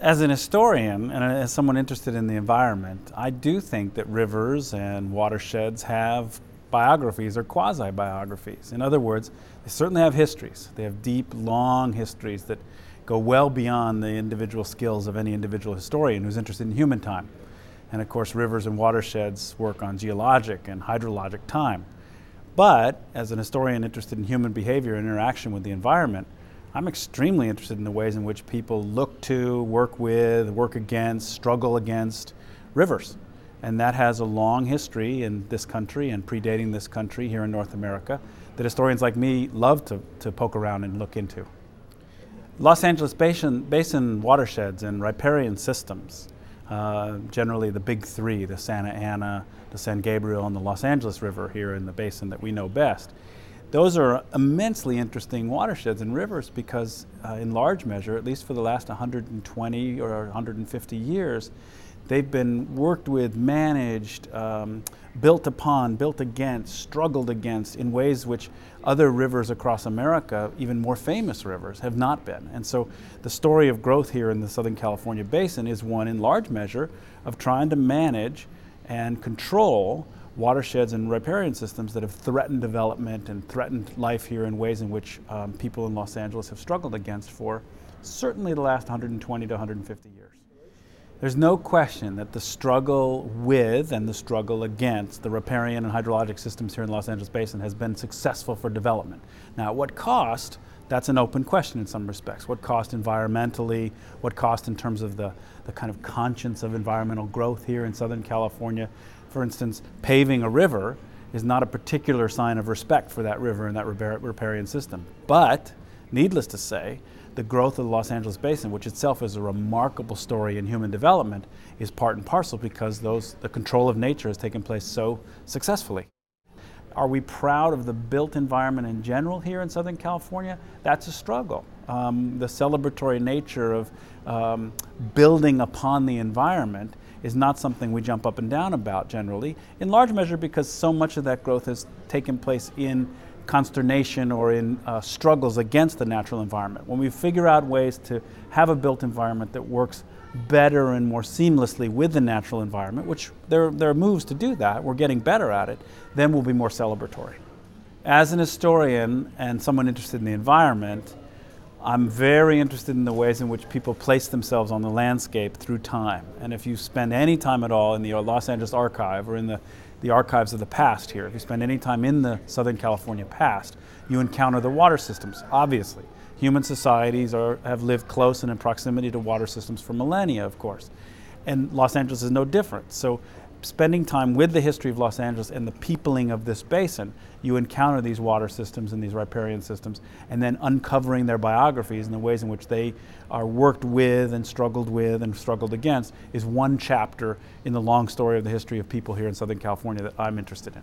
As an historian and as someone interested in the environment, I do think that rivers and watersheds have biographies or quasi biographies. In other words, they certainly have histories. They have deep, long histories that go well beyond the individual skills of any individual historian who's interested in human time. And of course, rivers and watersheds work on geologic and hydrologic time. But as an historian interested in human behavior and interaction with the environment, I'm extremely interested in the ways in which people look to, work with, work against, struggle against rivers. And that has a long history in this country and predating this country here in North America that historians like me love to, to poke around and look into. Los Angeles Basin, Basin watersheds and riparian systems, uh, generally the big three, the Santa Ana, the San Gabriel, and the Los Angeles River here in the basin that we know best, those are immensely interesting watersheds and rivers because, uh, in large measure, at least for the last 120 or 150 years, they've been worked with, managed, um, built upon, built against, struggled against in ways which other rivers across America, even more famous rivers, have not been. And so the story of growth here in the Southern California basin is one, in large measure, of trying to manage and control watersheds and riparian systems that have threatened development and threatened life here in ways in which um, people in Los Angeles have struggled against for certainly the last 120 to 150 years. There's no question that the struggle with and the struggle against the riparian and hydrologic systems here in the Los Angeles Basin has been successful for development. Now, at what cost? That's an open question in some respects. What cost environmentally? What cost in terms of the, the kind of conscience of environmental growth here in Southern California? For instance, paving a river is not a particular sign of respect for that river and that riparian system. But, needless to say, the growth of the Los Angeles Basin, which itself is a remarkable story in human development, is part and parcel because those, the control of nature has taken place so successfully. Are we proud of the built environment in general here in Southern California? That's a struggle. Um, the celebratory nature of um, building upon the environment is not something we jump up and down about generally, in large measure because so much of that growth has taken place in consternation or in uh, struggles against the natural environment. When we figure out ways to have a built environment that works better and more seamlessly with the natural environment, which there, there are moves to do that, we're getting better at it, then we'll be more celebratory. As an historian and someone interested in the environment, I'm very interested in the ways in which people place themselves on the landscape through time. And if you spend any time at all in the Los Angeles archive or in the, the archives of the past here, if you spend any time in the Southern California past, you encounter the water systems, obviously. Human societies are, have lived close and in proximity to water systems for millennia, of course. And Los Angeles is no different. So spending time with the history of Los Angeles and the peopling of this basin, you encounter these water systems and these riparian systems, and then uncovering their biographies and the ways in which they are worked with and struggled with and struggled against is one chapter in the long story of the history of people here in Southern California that I'm interested in.